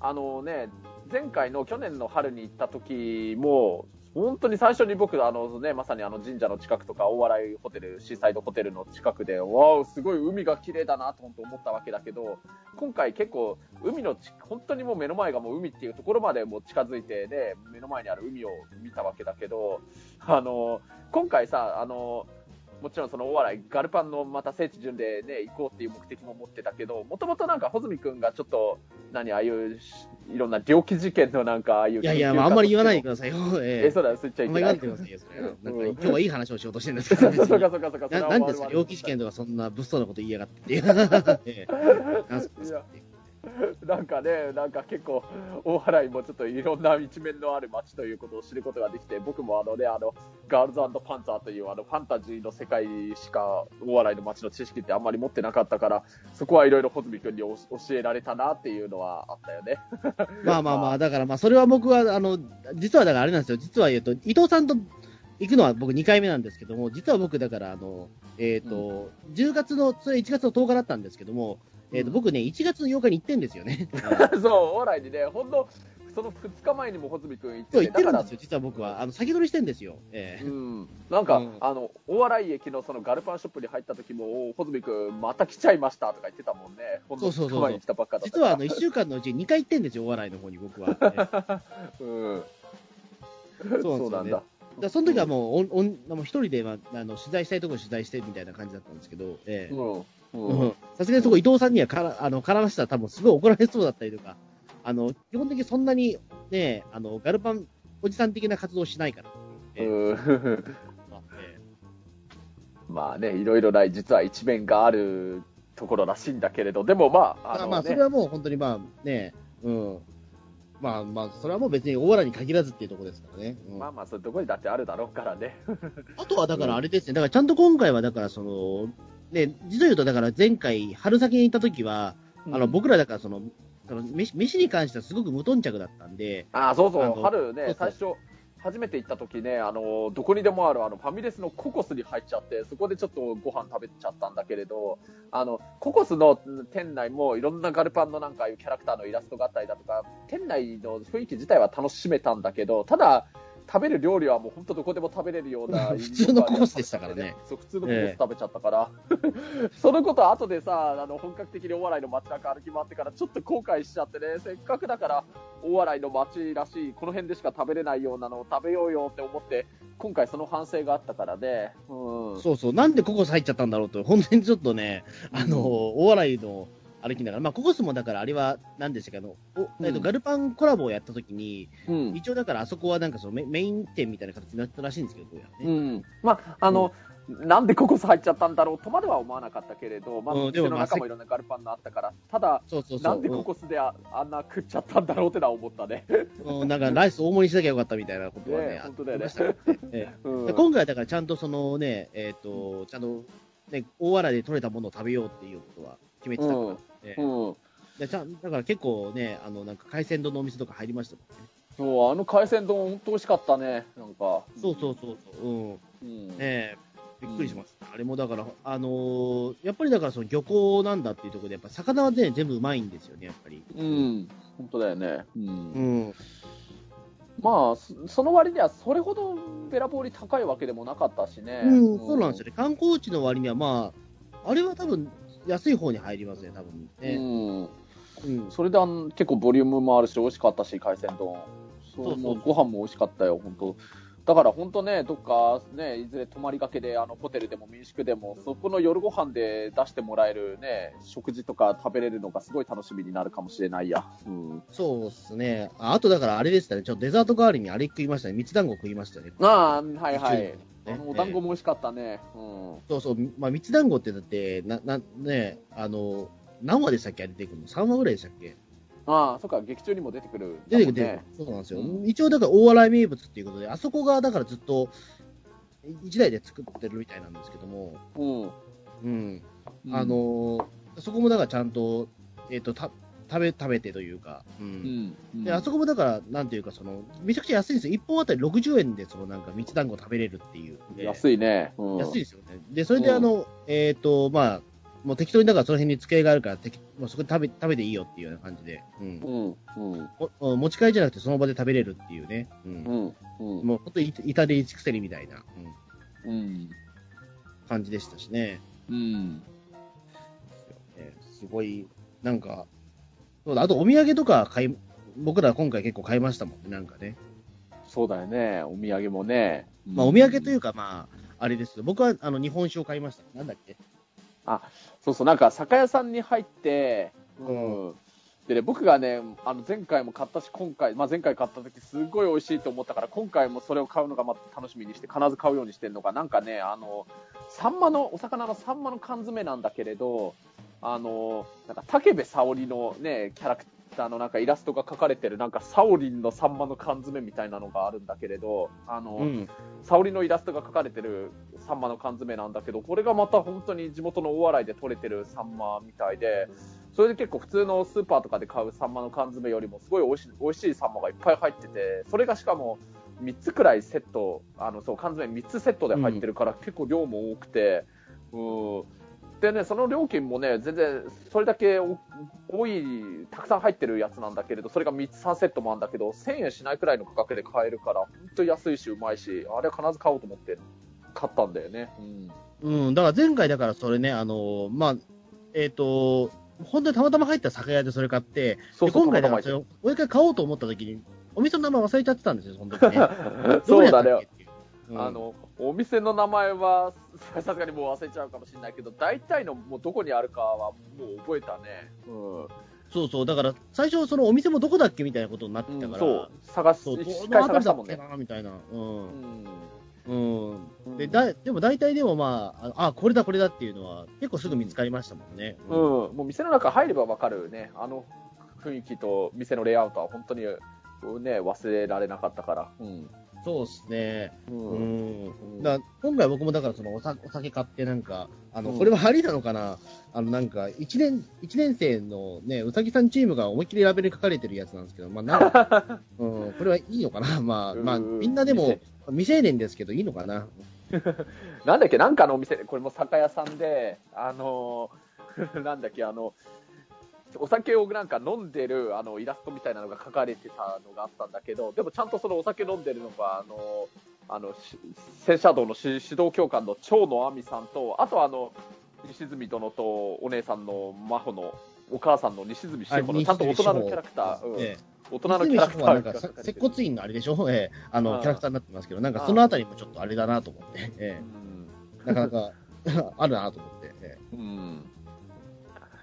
あのね、前回の去年の春に行った時も、本当に最初に僕、あのね、まさにあの神社の近くとか、大洗ホテル、シーサイドホテルの近くで、わー、すごい海が綺麗だなと思ったわけだけど、今回結構、海の、本当にもう目の前がもう海っていうところまでもう近づいてで、目の前にある海を見たわけだけど、あの、今回さ、あの、もちろんその大洗、ガルパンのまた聖地巡でね、行こうっていう目的も持ってたけど、もともとなんか、穂積君がちょっと、何、ああいうし、いろんな猟奇事件のなんか、ああいう。いやいや、まあ、あんまり言わないでくださいよ。ええ、えそうだよ、そう言っちゃあんまりいけない。言わないでくださいよ、それ。なんか、う *laughs* ん今日はいい話をしようとしてるんですから、別にそうかそうかそうか。ななんですか、猟奇事件とかそんな物騒なこと言いやがって。え *laughs* えなんすかいや *laughs* なんかね、なんか結構、大洗もちょっといろんな一面のある街ということを知ることができて、僕もあのね、あの、ガールズパンツァーというあのファンタジーの世界しか大洗の街の知識ってあんまり持ってなかったから、そこはいろいろ穂積君に教えられたなっていうのはあったよね。*laughs* まあまあまあ、だからまあ、それは僕は、あの、実はだからあれなんですよ。実は言うと、伊藤さんと行くのは僕2回目なんですけども、実は僕だから、あの、えっ、と、10月の、それ1月の10日だったんですけども、えっ、と、僕ね、1月の8日に行ってんですよね。*laughs* そう、大洗にね、ほんの、その2日前にも穂積君行ってそう、行ってるんですよ、実は僕は。あの、先取りしてんですよ。ええ。うん、なんか、うん。あの大洗駅のそのガルパンショップに入った時も、お穂積君、また来ちゃいましたとか言ってたもんね、ほんのそうそうそう。2日前に来たばっかだった実はあの、1週間のうち2回行ってんですよ、お笑いの方に僕は。え *laughs* うん、えそうなんだ。だからその時はもう、おんおんもう一人で、まあ、あの取材したいところ取材してみたいな感じだったんですけど、ええ。*laughs* さすがにそこ伊藤さんにはから、あの、絡ましたら多分すごい怒られそうだったりとか、あの、基本的にそんなにね、あの、ガルパンおじさん的な活動しないから。え *laughs* まあね、いろいろな、実は一面があるところらしいんだけれど、でもまあ、あまあ、それはもう本当にまあね、うん。まあまあ、それはもう別にオーラに限らずっていうところですからね。うん。まあまあ、そういうところにだってあるだろうからね。*laughs* あとはだからあれですね、だからちゃんと今回はだからその、ね、実を言うとだから前回、春先に行った時は、あの、僕らだからその、その飯飯に関してはすごく無頓着だったんで、あそうそう、春ね、最初、初めて行った時ね、あの、どこにでもあるあのファミレスのココスに入っちゃって、そこでちょっとご飯食べちゃったんだけれど、あの、ココスの店内もいろんなガルパンのなんかいうキャラクターのイラストがあったりだとか、店内の雰囲気自体は楽しめたんだけど、ただ、食べる料理はもう本当どこでも食べれるような *laughs* 普通のコースでしたからね。そう、普通のコース食べちゃったから。*laughs* そのこと後でさ、あの、本格的にお笑いの街中歩き回ってからちょっと後悔しちゃってね、せっかくだからお笑いの街らしい、この辺でしか食べれないようなのを食べようよって思って、今回その反省があったからね。うん。そうそう、なんでココス入っちゃったんだろうと、本当にちょっとね、あの、大笑いの歩きながら、まあ、ココスもだからあれは、なんでしたっけど、おえっと、うんガルパンコラボをやったときに、うん。一応だからあそこはなんかそのメメイン店みたいな形になったらしいんですけど、どうやらね。うん。まあ、あの、なんでココス入っちゃったんだろうとまでは思わなかったけれど、まあ、店の中もいろんなガルパンがあったから、ただ、そうそうそう。なんでココスでああんな食っちゃったんだろうってのは思ったね。うんうんなんかライス大盛りにしなきゃよかったみたいなことはね、ね本当だよねうんで今回だからちゃんとそのね、えっ、と、ちゃんと、ね、大笑いで取れたものを食べようっていうことは決めてたから、うんねうん。でちゃんだから結構ね、あの、なんか海鮮丼のお店とか入りましたもんね。そう、あの海鮮丼、本当美味しかったね。なんか。そうそうそうそう、うん。うん。ねえびっくりしました。あれもだから、あのーやっぱりだからその漁港なんだっていうところで、やっぱ魚はね、全部うまいんですよね、やっぱり。うん。本当だよね。うん。うん。まあ、そその割にはそれほどべらぼうに高いわけでもなかったしね。うん、そうなんですよね。観光地の割には、まあ、あれは多分、安い方に入りますね、多分ね。うん。うん。それであの結構ボリュームもあるし、美味しかったし、海鮮丼。そうそうご飯も美味しかったよ、本当。だから本当ね、どっかね、いずれ泊まりがけで、あのホテルでも民宿でも、そこの夜ご飯で出してもらえるね、食事とか食べれるのがすごい楽しみになるかもしれないや。うん。そうですね。ああとだからあれでしたね、ちょっとデザート代わりにあれ食いましたね。蜜団子食いましたね。ああ、はいはい。ねあのお団子も美味しかったね。うん。そうそう、まあ、蜜団子ってだって、な、な、ね、あの、何話でしたっけ出てくるの ?3 話ぐらいでしたっけ？ああ、そっか、劇中にも出てくる、出てくる、出てね。くる。そうなんですよ。うん一応だから大洗名物っていうことで、あそこがだからずっと、一台で作ってるみたいなんですけども、うん。うん。うんあ、のーそこもだからちゃんと、えっ、と、た、食べ、食べてというか、う。うんん。で、あそこもだから、なんていうか、その、めちゃくちゃ安いんですよ。1本あたり60円で、そのなんか、蜜団子食べれるっていう。で安いね。うん、安いですよね。で、それでうんあの、えっ、と、まあ、もう適当にだからその辺に机があるから、てきもうそこで食べ、食べていいよっていうような感じで、うん。うん。うん。お持ち帰りじゃなくてその場で食べれるっていうね。うん。うん。うん。もう本当に至れり尽くせりみたいな、うん、うん。感じでしたしね。うん。えーすごい、なんか、そうだ、あとお土産とか買い、僕ら今回結構買いましたもんね、なんかね。そうだよね。お土産もね。まあ、お土産といううか、まあ、あれですよ。僕は、あの、日本酒を買いました。なんだっけ？そうそう、なんか酒屋さんに入って、ううん。でね、僕がね、あの前回も買ったし、今回、まあ、前回買った時すごい美味しいと思ったから、今回もそれを買うのがまた楽しみにして、必ず買うようにしてるのが、なんかね、あの、サンマの、お魚のサンマの缶詰なんだけれど、あの、なんか武部沙織のね、キャラクターのなんかイラストが描かれてる、なんかサオリンのサンマの缶詰みたいなのがあるんだけれど、あの、うん。沙織のイラストが描かれてるサンマの缶詰なんだけど、これがまた本当に地元の大洗で取れてるサンマみたいで、それで結構普通のスーパーとかで買うサンマの缶詰よりもすごい美味しい美味しいサンマがいっぱい入ってて、それがしかも3つくらいセット、あのそう缶詰3つセットで入ってるから結構量も多くて、うん。でね、その料金もね、全然それだけお多い、たくさん入ってるやつなんだけれど、それが3つ3セットもあるんだけど、1000円しないくらいの価格で買えるから、本当安いし、うまいし、あれは必ず買おうと思って買ったんだよね。うん。うん。だから前回だからそれね、あの、まあ、えっ、と、本当にたまたま入った酒屋でそれ買って、そうそうで今回だからそれをもう一回買おうと思った時に、お店の名前忘れちゃってたんですよ、その時ね。*laughs* そうだね。あの、お店の名前は、さすがにもう忘れちゃうかもしれないけど、大体のもうどこにあるかはもう覚えたね。うん。そうそう、だから最初、そのお店もどこだっけみたいなことになってたから、そう、探す、そう、ど一回の辺りだ探したもんね。みたいな。うん。うん。うん。で、だ、でも大体でもまあ、あ、あこれだこれだっていうのは結構すぐ見つかりましたもんね。うん、もう店の中入ればわかるね。あの雰囲気と店のレイアウトは本当に、ね、忘れられなかったから。うん。そうですね。う。うん。ん。うん。だ今回僕もだからそのお酒お酒買ってなんか、あの、うん。これはありなのかな？あのなんか、一年、一年生のね、うさぎさんチームが思いっきりラベルに書かれてるやつなんですけど、まあなんか、*laughs* うん、これはいいのかな？まあ、まあ、うんみんなでも未成年ですけどいいのかな？なんだっけ、なんかのお店で、これも酒屋さんで、あのー *laughs* なんだっけ、あの、お酒をなんか飲んでるあのイラストみたいなのが描かれてたのがあったんだけど、でもちゃんとそのお酒飲んでるのが、あの、あの、し戦車道のし指導教官の長野亜美さんと、あとはあの、西住殿とお姉さんの真帆のお母さんの西住志保のちゃんと大人のキャラクター、うん。ええ。大人のキャラクターがなんか、接骨院のあれでしょ？*laughs* ええ。あの、うんキャラクターになってますけど、なんかそのあたりもちょっとあれだなと思って、ええ。なかなかあるなと思って、ええ。うん。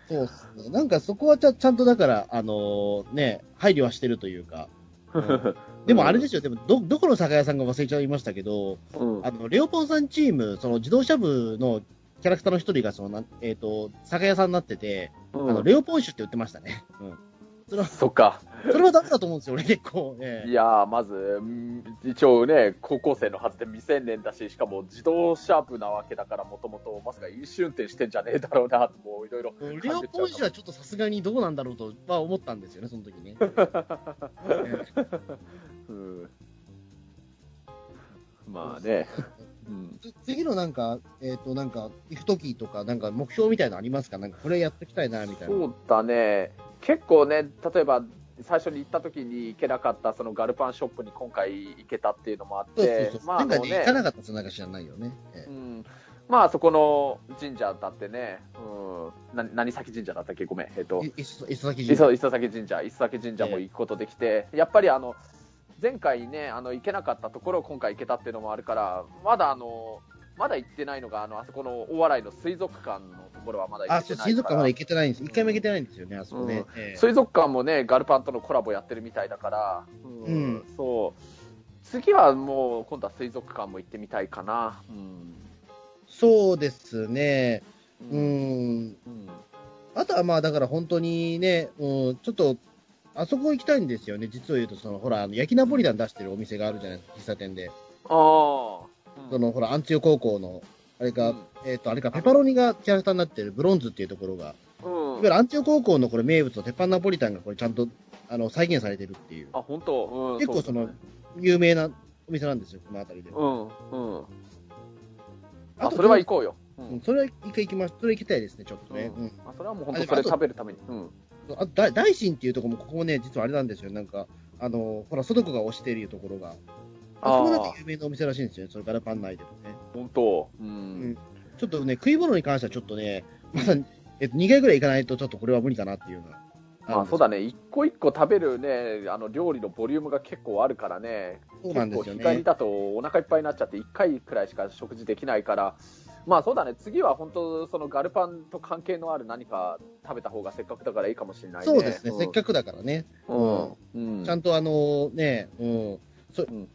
うん。そうっすね。なんかそこはちゃちゃんとだから、あのーね、配慮はしてるというか、*laughs* でもあれですよ、でもど、どこの酒屋さんが忘れちゃいましたけど、うんあの、レオポンさんチーム、その自動車部のキャラクターの一人が、そのえっ、と、酒屋さんになってて、あの、レオポン酒って言ってましたね。うん。それは、そっか。それはダメだと思うんですよ、俺結構。ええいやー、まず、うん一応ね、高校生のはずで未成年だし、しかも自動車部なわけだから、もともと、まさか飲酒運転してんじゃねえだろうな、もういろいろ。レオポン酒はちょっとさすがにどうなんだろうとは思ったんですよね、その時ね。えうん。まあね。うん。つ次のなんか、えっ、と、なんか、行く時とか、なんか目標みたいなのありますか？なんかこれやっていきたいな、みたいな。そうだね。結構ね、例えば、最初に行った時に行けなかった、そのガルパンショップに今回行けたっていうのもあってまあ、ね、行かなかったつなんか知らないよね。ええ。うん。まあ、そこの神社だってね、うん、な何崎神社だったっけ？ごめん。えっと、い磯磯崎神社。磯磯崎神社、磯崎神社も行くことできて、やっぱりあの、前回ね、あの、行けなかったところを今回行けたっていうのもあるから、まだあの、まだ行ってないのが、あの、あそこの大洗の水族館のところはまだ行あ、そう、けてないから。水族館まだ行けてないんです。一回も行けてないんですよね、あそこね。ええ水族館もね、ガルパンとのコラボやってるみたいだから、うんうんそう。次はもう、今度は水族館も行ってみたいかな。うん。そうですね。ううん。ん。うんあとはまあ、だから本当にね、うん、ちょっと、あそこ行きたいんですよね。実を言うと、その、ほら、あの焼きナポリタン出してるお店があるじゃないですか、喫茶店で。ああ。うんその、ほら、アン高校の、あれか、うんえっ、と、あれか、ペパロニがキャラクターになってるブロンズっていうところが、うんいわゆるアン高校のこれ名物の鉄板ナポリタンがこれちゃんと、あの、再現されてるっていう、あ、本当？うん。結構その有名なお店なんですよ、この辺りで。うん。うん。あ、とそれは行こうよ。ううんん、それは一回行きます。それ行きたいですね、ちょっとね。ううんん。あそれはもう本当それ食べるために。うん。あだ大神っていうところも、ここもね、実はあれなんですよ。なんか、あの、ほら、ソドコが推しているところが。あそこなんか有名なお店らしいんですよね、そのガラパン内でもね。本当？ううんん。ちょっとね、食い物に関してはちょっとね、まだ、えっと、2回ぐらい行かないと、ちょっとこれは無理かなっていうのは。まあそうだね。ね、一個一個食べるね、あの料理のボリュームが結構あるからね、そうなんですよね。だとお腹いっぱいになっちゃって、1回くらいしか食事できないから、まあそうだね、次は本当、そのガルパンと関係のある何か食べた方がせっかくだからいいかもしれないね。そうですね、んせっかくだからね。うん。うん。ちゃんとあの、ね、うん、そ、ん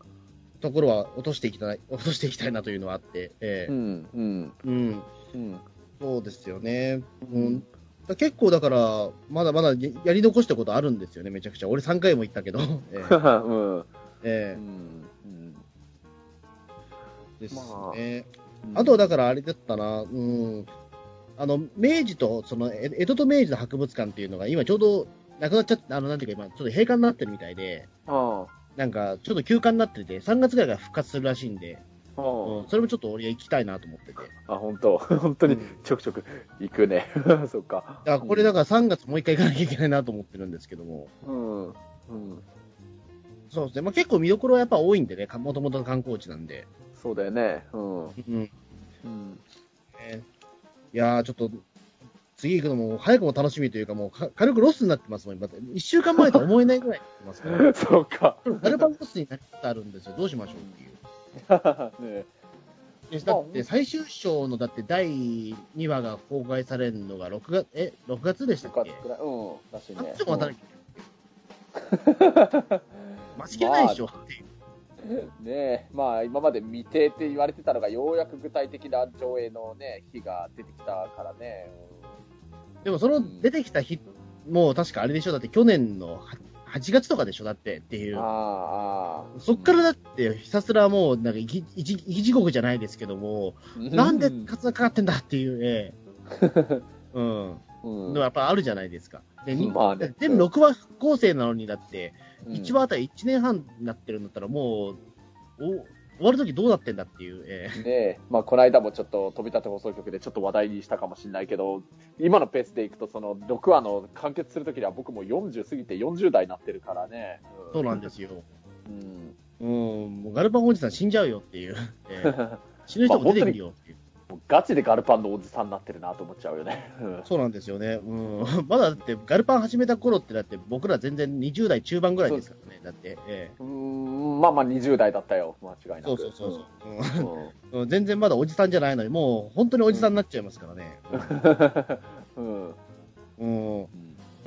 ところは落としていきたい、*laughs* 落としていきたいなというのはあって、ええうん。うん。うん、うん。そうですよね。ううんん。だ結構だから、まだまだややり残したことあるんですよね、めちゃくちゃ。俺3回も行ったけど。*laughs* ええうん。うえん。うんえですまあね。あとはだからあれだったな、うん。あの、明治と、その、え江戸と明治の博物館っていうのが今ちょうどなくなっちゃって、あの、なんていうか今、ちょっと閉館になってるみたいで、あなんか、ちょっと休館になってて、3月ぐらいから復活するらしいんで、あ。うん、それもちょっと俺行きたいなと思ってて。あ、本当？*laughs* 本当にちょくちょく行くね。*laughs* そっか。だからこれだから3月もう一回行かなきゃいけないなと思ってるんですけども。うん。うん。そうですね。まあ結構見どころはやっぱ多いんでね、かもともとの観光地なんで。そうだよね。うん。うん。うん。ねいやー、ちょっと、次行くのも早くも楽しみというか、もうか軽くロスになってますもん、今。1週間前とは思えないぐらいになってますから。*laughs* そうか。ガルパンロスになりつつあるんですよ。どうしましょうっていう。*laughs* ねえだって最終章のだって第2話が公開されるのが6月、え、6月でしたっけ？くらい。うん。らしいあっね。ちも待たなきゃいけ？ない。待ちきれないでしょっていう。ねえ、まあ今まで未定って言われてたのがようやく具体的な上映のね、日が出てきたからね。でもその出てきた日、もう確かあれでしょだって去年のは8月とかでしょだってっていう。あ。そっからだってひたすらもうなんか生き地獄じゃないですけども、なんでカツラかかってんだっていう、ええ *laughs* うん。うんのやっぱあるじゃないですか。で、にまあね全部6話構成なのにだって、うん1話あたり1年半になってるんだったらもう、終わるときどうなってんだっていう、えねえ、まあ、この間もちょっと飛び立て放送局でちょっと話題にしたかもしれないけど、今のペースでいくと、その6話の完結するときには僕も40過ぎて40代になってるからね。ーそうなんですよ。うん。うん、もうガルパンおじさん死んじゃうよっていう、えー *laughs* 死ぬ人も出てくるよっていう。もうガチでガルパンのおじさんになってるなと思っちゃうよね。うんそうなんですよね。うん。まだだって、ガルパン始めた頃って、だって僕ら全然20代中盤ぐらいですからね。だって、えうーん、まあまあ20代だったよ、間違いえなく。そうそうそうそう、うん全然まだおじさんじゃないのに、もう本当におじさんになっちゃいますからね。うん。うん。うん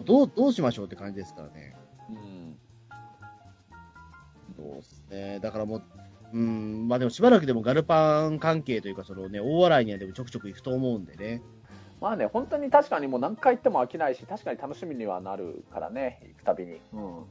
どう、どうしましょうって感じですからね。うんそうですね。だからもう、うん、まあでもしばらくでもガルパン関係というか、そのね、大笑いにはでもちょくちょく行くと思うんでね。まあね、本当に確かにもう何回行っても飽きないし、確かに楽しみにはなるからね、行くたびに。うん。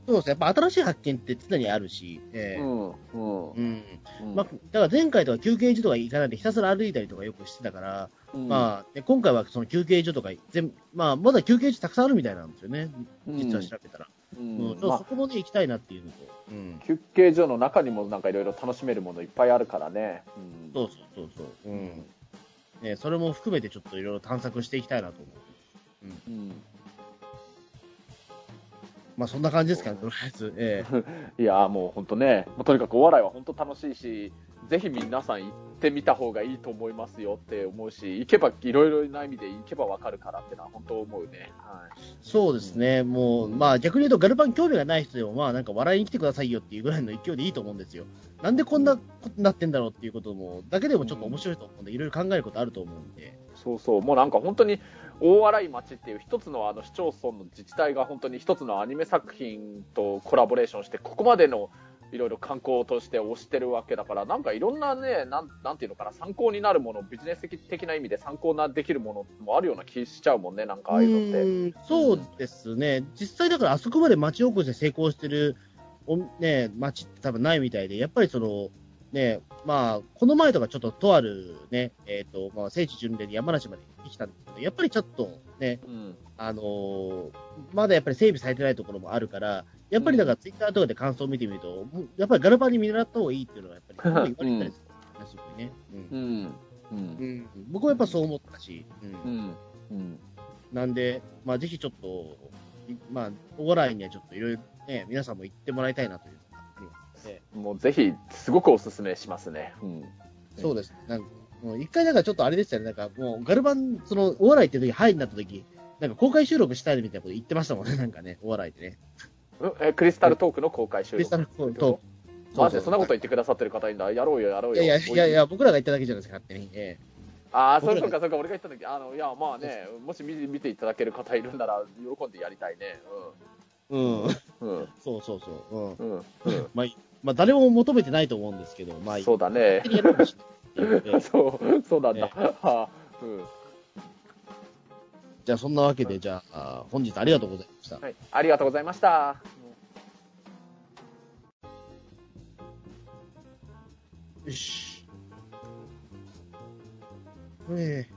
そうですね。やっぱ新しい発見って常にあるし、ええうん。うん。うん。うんまあ、だから前回とか休憩所とか行かないでひたすら歩いたりとかよくしてたから、うんまあ、で今回はその休憩所とか全、まあ、まだ休憩所たくさんあるみたいなんですよね。実は調べたら。ううんんまあそこもね、行きたいなっていうのと。うん。休憩所の中にもなんかいろいろ楽しめるものいっぱいあるからね。うんそうそうそうそう。うん。ね、それも含めてちょっといろいろ探索していきたいなと思う。うんまあ、そんな感じですかね、とりあえず。ええ *laughs* いやーもう本当ね、もうとにかくお笑いは本当楽しいし、ぜひ皆さん行ってみた方がいいと思いますよって思うし、行けばいろいろな意味で行けばわかるからってのは本当思うね。はい。そうですね、もう、まあ逆に言うと、ガルパン興味がない人でも、まあなんか笑いに来てくださいよっていうぐらいの勢いでいいと思うんですよ。なんでこんなことになってんだろうっていうことも、だけでもちょっと面白いと思うんで、いろいろ考えることあると思うんで。そうそう、もうなんか本当に大洗町っていう一つのあの市町村の自治体が本当に一つのアニメ作品とコラボレーションして、ここまでのいろいろ観光として推してるわけだから、なんかいろんなね、なんなんていうのかな、参考になるもの、ビジネス的な意味で参考なできるものもあるような気しちゃうもんね、なんかああいうのって。うん。そうですね、実際だからあそこまで町おこしで成功してる、おね、町って多分ないみたいで、やっぱりその、ね、まあ、この前とかちょっととあるね、えっ、と、まあ、聖地巡礼で山梨まで行ってきたんですけど、やっぱりちょっとね、うん。あのーまだやっぱり整備されてないところもあるから、やっぱりだからツイッターとかで感想を見てみると、やっぱりガルパンに見習った方がいいっていうのはやっぱり言われたりするんですよね、すごいね。ううんん。うん。うん僕はやっぱそう思ったし、うんうん。うん。なんで、まあ、ぜひちょっと、いまあ、お笑いにはちょっといろいろね、皆さんも行ってもらいたいなという。もうぜひ、すごくおすすめしますね。うん。そうですね。なんか、もう一回なんかちょっとあれでしたね。なんかもう、ガルバン、その、お笑いっていう時、ハイになった時、なんか公開収録したいみたいなこと言ってましたもんね、なんかね、お笑いでね。うんえクリスタルトークの公開収録。クリスタルトーク。マジでそんなこと言ってくださってる方いるんだ。やろうよ、やろうよ。いやいやいや僕らが言っただけじゃないですか、勝手に。えああ、そうか、そうか、俺が言った時、あの、いや、まあね、もし見見ていただける方いるんなら、喜んでやりたいね。えうん。うん。うん。そうそうそう。うん。うん。うん。まあ、まあ、誰も求めてないと思うんですけど、まあ、そうだね *laughs* そう、そうなんだ。えはあ *laughs* うん。じゃあ、そんなわけで、じゃあ、本日ありがとうございました。はい。ありがとうございました。よし。ええ